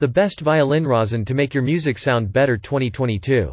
The best violin rosin to make your music sound better 2022.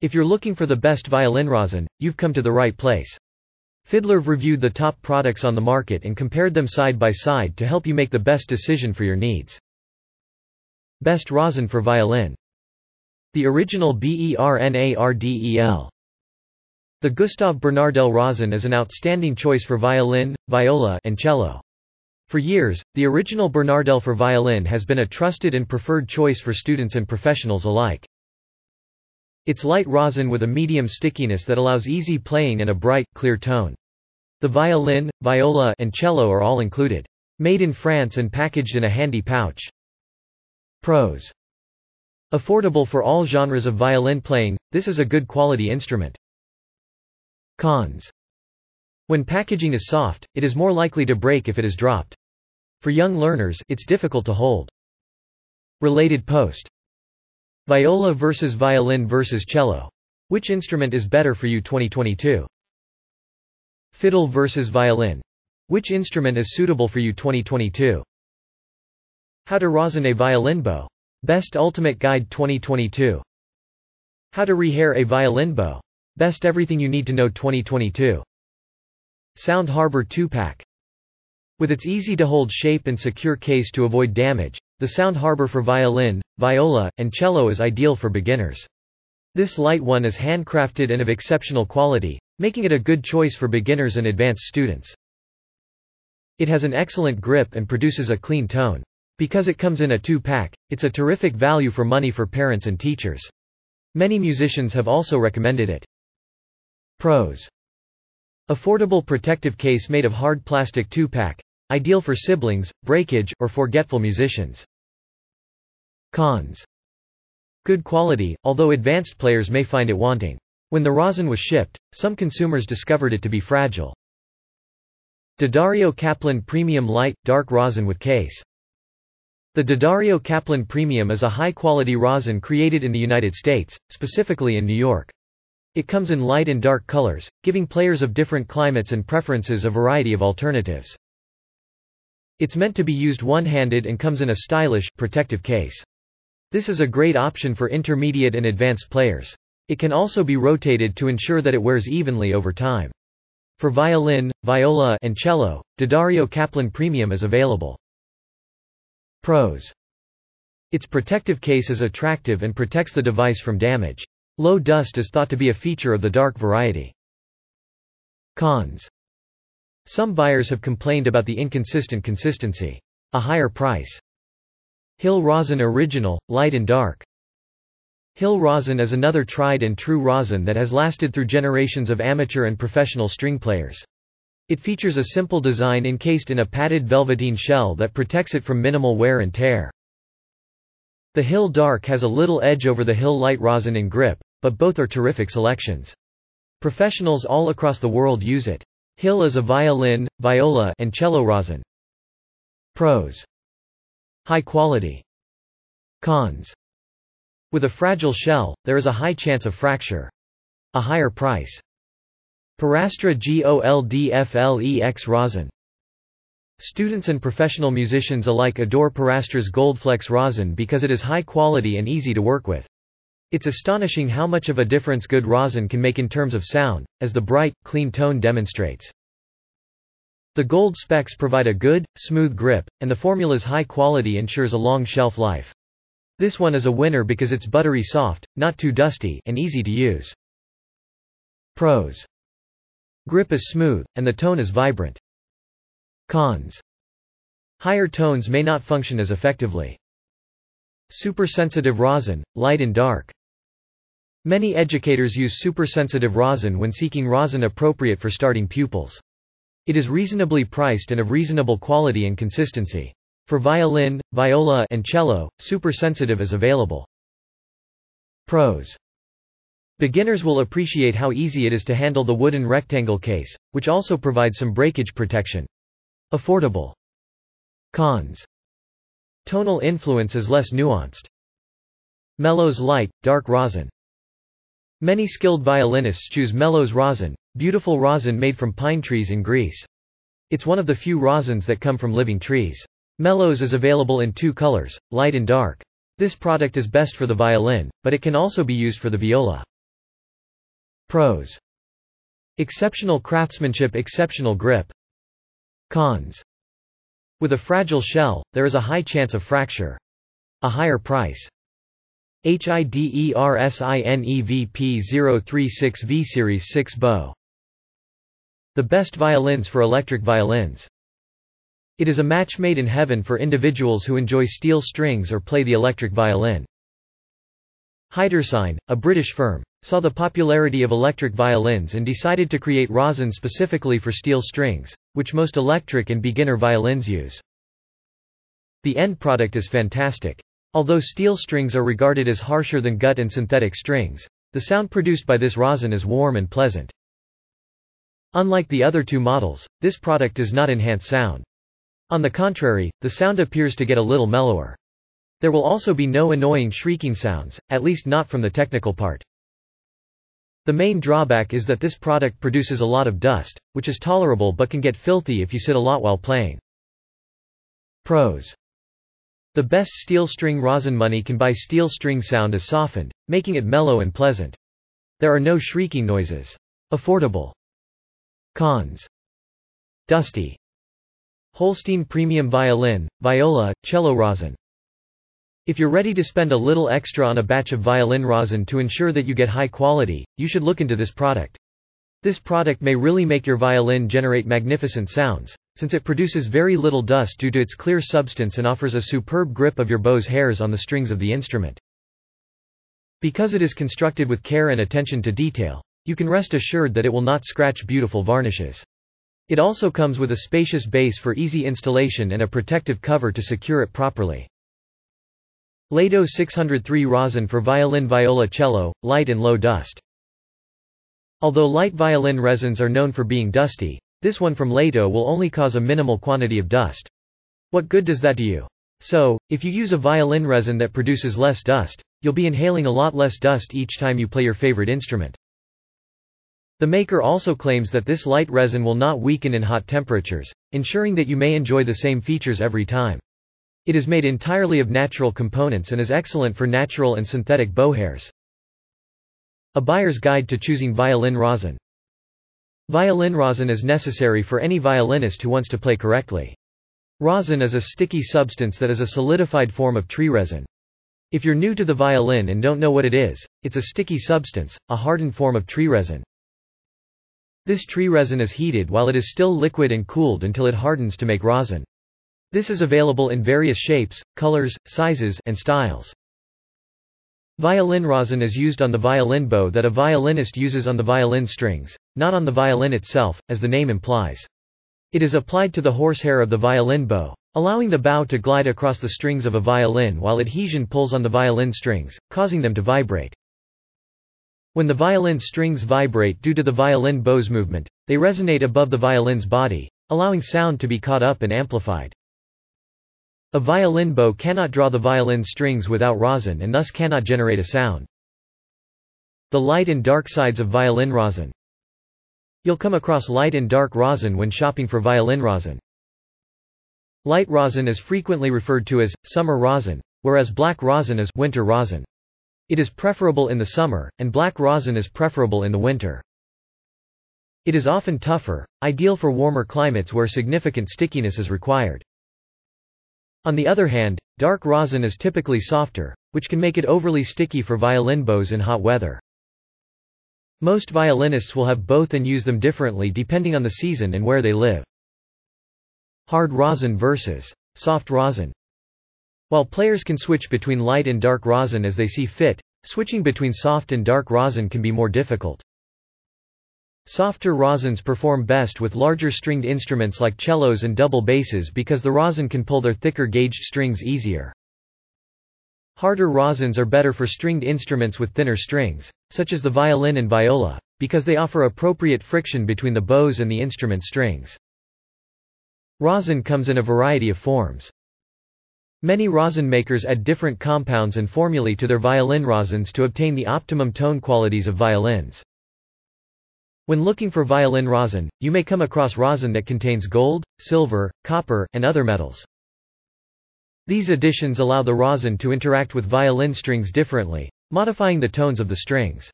If you're looking for the best violin rosin, you've come to the right place. Fiddlerv reviewed the top products on the market and compared them side by side to help you make the best decision for your needs. Best rosin for violin. The original BERNARDEL. The Gustav Bernardel rosin is an outstanding choice for violin, viola, and cello. For years, the original Bernardel for violin has been a trusted and preferred choice for students and professionals alike. It's light rosin with a medium stickiness that allows easy playing and a bright, clear tone. The violin, viola, and cello are all included. Made in France and packaged in a handy pouch. Pros. Affordable for all genres of violin playing, this is a good quality instrument. Cons. When packaging is soft, it is more likely to break if it is dropped. For young learners, it's difficult to hold. Related post. Viola versus violin versus cello. Which instrument is better for you 2022? Fiddle versus violin. Which instrument is suitable for you 2022? How to rosin a violin bow. Best Ultimate Guide 2022. How to rehair a violin bow. Best Everything You Need to Know 2022. Sound Harbor 2-pack. With its easy-to-hold shape and secure case to avoid damage, the Sound Harbor for violin, viola, and cello is ideal for beginners. This light one is handcrafted and of exceptional quality, making it a good choice for beginners and advanced students. It has an excellent grip and produces a clean tone. Because it comes in a two-pack, it's a terrific value for money for parents and teachers. Many musicians have also recommended it. Pros. Affordable protective case made of hard plastic two-pack, ideal for siblings, breakage, or forgetful musicians. Cons. Good quality, although advanced players may find it wanting. When the rosin was shipped, some consumers discovered it to be fragile. D'Addario Kaplan Premium Light, Dark Rosin with Case. The D'Addario Kaplan Premium is a high-quality rosin created in the United States, specifically in New York. It comes in light and dark colors, giving players of different climates and preferences a variety of alternatives. It's meant to be used one-handed and comes in a stylish, protective case. This is a great option for intermediate and advanced players. It can also be rotated to ensure that it wears evenly over time. For violin, viola, and cello, D'Addario Kaplan Premium is available. Pros. Its protective case is attractive and protects the device from damage. Low dust is thought to be a feature of the dark variety. Cons. Some buyers have complained about the inconsistent consistency. A higher price. Hill Rosin Original, light and dark. Hill rosin is another tried and true rosin that has lasted through generations of amateur and professional string players. It features a simple design encased in a padded velveteen shell that protects it from minimal wear and tear. The Hill Dark has a little edge over the Hill Light rosin in grip, but both are terrific selections. Professionals all across the world use it. Hill is a violin, viola, and cello rosin. Pros. High quality. Cons. With a fragile shell, there is a high chance of fracture. A higher price. Pirastro GOLDFLEX rosin. Students and professional musicians alike adore Pirastro's Goldflex rosin because it is high quality and easy to work with. It's astonishing how much of a difference good rosin can make in terms of sound, as the bright, clean tone demonstrates. The gold specs provide a good, smooth grip, and the formula's high quality ensures a long shelf life. This one is a winner because it's buttery soft, not too dusty, and easy to use. Pros. Grip is smooth, and the tone is vibrant. Cons. Higher tones may not function as effectively. Supersensitive rosin, light and dark. Many educators use supersensitive rosin when seeking rosin appropriate for starting pupils. It is reasonably priced and of reasonable quality and consistency. For violin, viola, and cello, supersensitive is available. Pros. Beginners will appreciate how easy it is to handle the wooden rectangle case, which also provides some breakage protection. Affordable. Cons. Tonal influence is less nuanced. Melos light, dark rosin. Many skilled violinists choose Melos rosin, beautiful rosin made from pine trees in Greece. It's one of the few rosins that come from living trees. Melos is available in two colors, light and dark. This product is best for the violin, but it can also be used for the viola. Pros. Exceptional craftsmanship Exceptional grip Cons. With a fragile shell, there is a high chance of fracture. A higher price. HIDERSINEVP 036 V Series 6 bow. The best violins for electric violins. It is a match made in heaven for individuals who enjoy steel strings or play the electric violin. Hidersine, a British firm, saw the popularity of electric violins and decided to create rosin specifically for steel strings, which most electric and beginner violins use. The end product is fantastic. Although steel strings are regarded as harsher than gut and synthetic strings, the sound produced by this rosin is warm and pleasant. Unlike the other two models, this product does not enhance sound. On the contrary, the sound appears to get a little mellower. There will also be no annoying shrieking sounds, at least not from the technical part. The main drawback is that this product produces a lot of dust, which is tolerable but can get filthy if you sit a lot while playing. Pros. The best steel string rosin money can buy steel string sound is softened, making it mellow and pleasant. There are no shrieking noises. Affordable. Cons. Dusty. Holstein Premium Violin, Viola, Cello Rosin. If you're ready to spend a little extra on a batch of violin rosin to ensure that you get high quality, you should look into this product. This product may really make your violin generate magnificent sounds, since it produces very little dust due to its clear substance and offers a superb grip of your bow's hairs on the strings of the instrument. Because it is constructed with care and attention to detail, you can rest assured that it will not scratch beautiful varnishes. It also comes with a spacious base for easy installation and a protective cover to secure it properly. Leto 603 rosin for violin viola cello, light and low dust. Although light violin resins are known for being dusty, this one from Leto will only cause a minimal quantity of dust. What good does that do you? So, if you use a violin resin that produces less dust, you'll be inhaling a lot less dust each time you play your favorite instrument. The maker also claims that this light resin will not weaken in hot temperatures, ensuring that you may enjoy the same features every time. It is made entirely of natural components and is excellent for natural and synthetic bow hairs. A buyer's guide to choosing violin rosin. Violin rosin is necessary for any violinist who wants to play correctly. Rosin is a sticky substance that is a solidified form of tree resin. If you're new to the violin and don't know what it is, it's a sticky substance, a hardened form of tree resin. This tree resin is heated while it is still liquid and cooled until it hardens to make rosin. This is available in various shapes, colors, sizes, and styles. Violin rosin is used on the violin bow that a violinist uses on the violin strings, not on the violin itself, as the name implies. It is applied to the horsehair of the violin bow, allowing the bow to glide across the strings of a violin while adhesion pulls on the violin strings, causing them to vibrate. When the violin strings vibrate due to the violin bow's movement, they resonate above the violin's body, allowing sound to be caught up and amplified. A violin bow cannot draw the violin strings without rosin and thus cannot generate a sound. The light and dark sides of violin rosin. You'll come across light and dark rosin when shopping for violin rosin. Light rosin is frequently referred to as summer rosin, whereas black rosin is winter rosin. It is preferable in the summer, and black rosin is preferable in the winter. It is often tougher, ideal for warmer climates where significant stickiness is required. On the other hand, dark rosin is typically softer, which can make it overly sticky for violin bows in hot weather. Most violinists will have both and use them differently depending on the season and where they live. Hard rosin versus soft rosin. While players can switch between light and dark rosin as they see fit, switching between soft and dark rosin can be more difficult. Softer rosins perform best with larger stringed instruments like cellos and double basses because the rosin can pull their thicker gauged strings easier. Harder rosins are better for stringed instruments with thinner strings, such as the violin and viola, because they offer appropriate friction between the bows and the instrument strings. Rosin comes in a variety of forms. Many rosin makers add different compounds and formulae to their violin rosins to obtain the optimum tone qualities of violins. When looking for violin rosin, you may come across rosin that contains gold, silver, copper, and other metals. These additions allow the rosin to interact with violin strings differently, modifying the tones of the strings.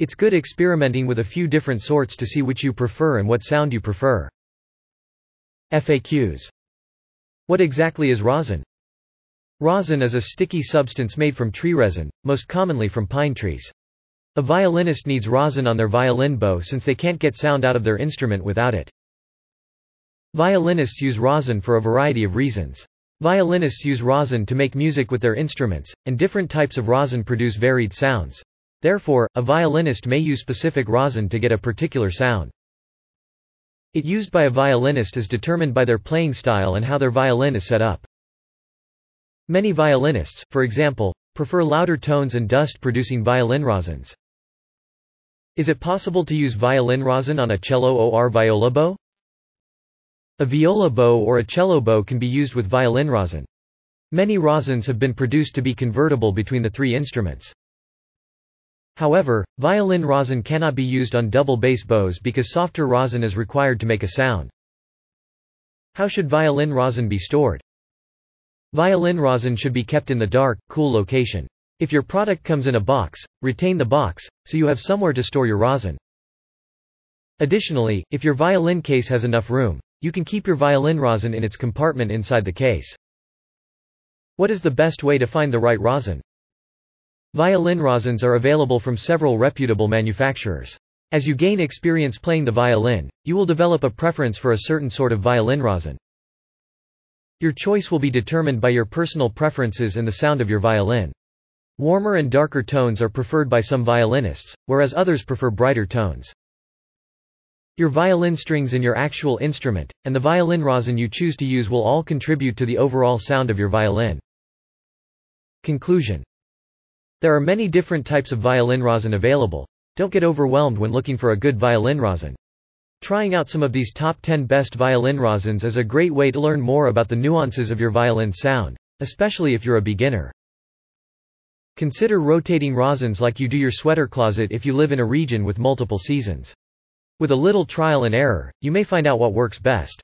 It's good experimenting with a few different sorts to see which you prefer and what sound you prefer. FAQs. What exactly is rosin? Rosin is a sticky substance made from tree resin, most commonly from pine trees. A violinist needs rosin on their violin bow since they can't get sound out of their instrument without it. Violinists use rosin for a variety of reasons. Violinists use rosin to make music with their instruments, and different types of rosin produce varied sounds. Therefore, a violinist may use specific rosin to get a particular sound. It used by a violinist is determined by their playing style and how their violin is set up. Many violinists, for example, prefer louder tones and dust-producing violin rosins. Is it possible to use violin rosin on a cello or viola bow? A viola bow or a cello bow can be used with violin rosin. Many rosins have been produced to be convertible between the three instruments. However, violin rosin cannot be used on double bass bows because softer rosin is required to make a sound. How should violin rosin be stored? Violin rosin should be kept in the dark, cool location. If your product comes in a box, retain the box, so you have somewhere to store your rosin. Additionally, if your violin case has enough room, you can keep your violin rosin in its compartment inside the case. What is the best way to find the right rosin? Violin rosins are available from several reputable manufacturers. As you gain experience playing the violin, you will develop a preference for a certain sort of violin rosin. Your choice will be determined by your personal preferences and the sound of your violin. Warmer and darker tones are preferred by some violinists, whereas others prefer brighter tones. Your violin strings and your actual instrument, and the violin rosin you choose to use will all contribute to the overall sound of your violin. Conclusion There are many different types of violin rosin available. Don't get overwhelmed when looking for a good violin rosin. Trying out some of these top 10 best violin rosins is a great way to learn more about the nuances of your violin sound, especially if you're a beginner. Consider rotating rosins like you do your sweater closet if you live in a region with multiple seasons. With a little trial and error, you may find out what works best.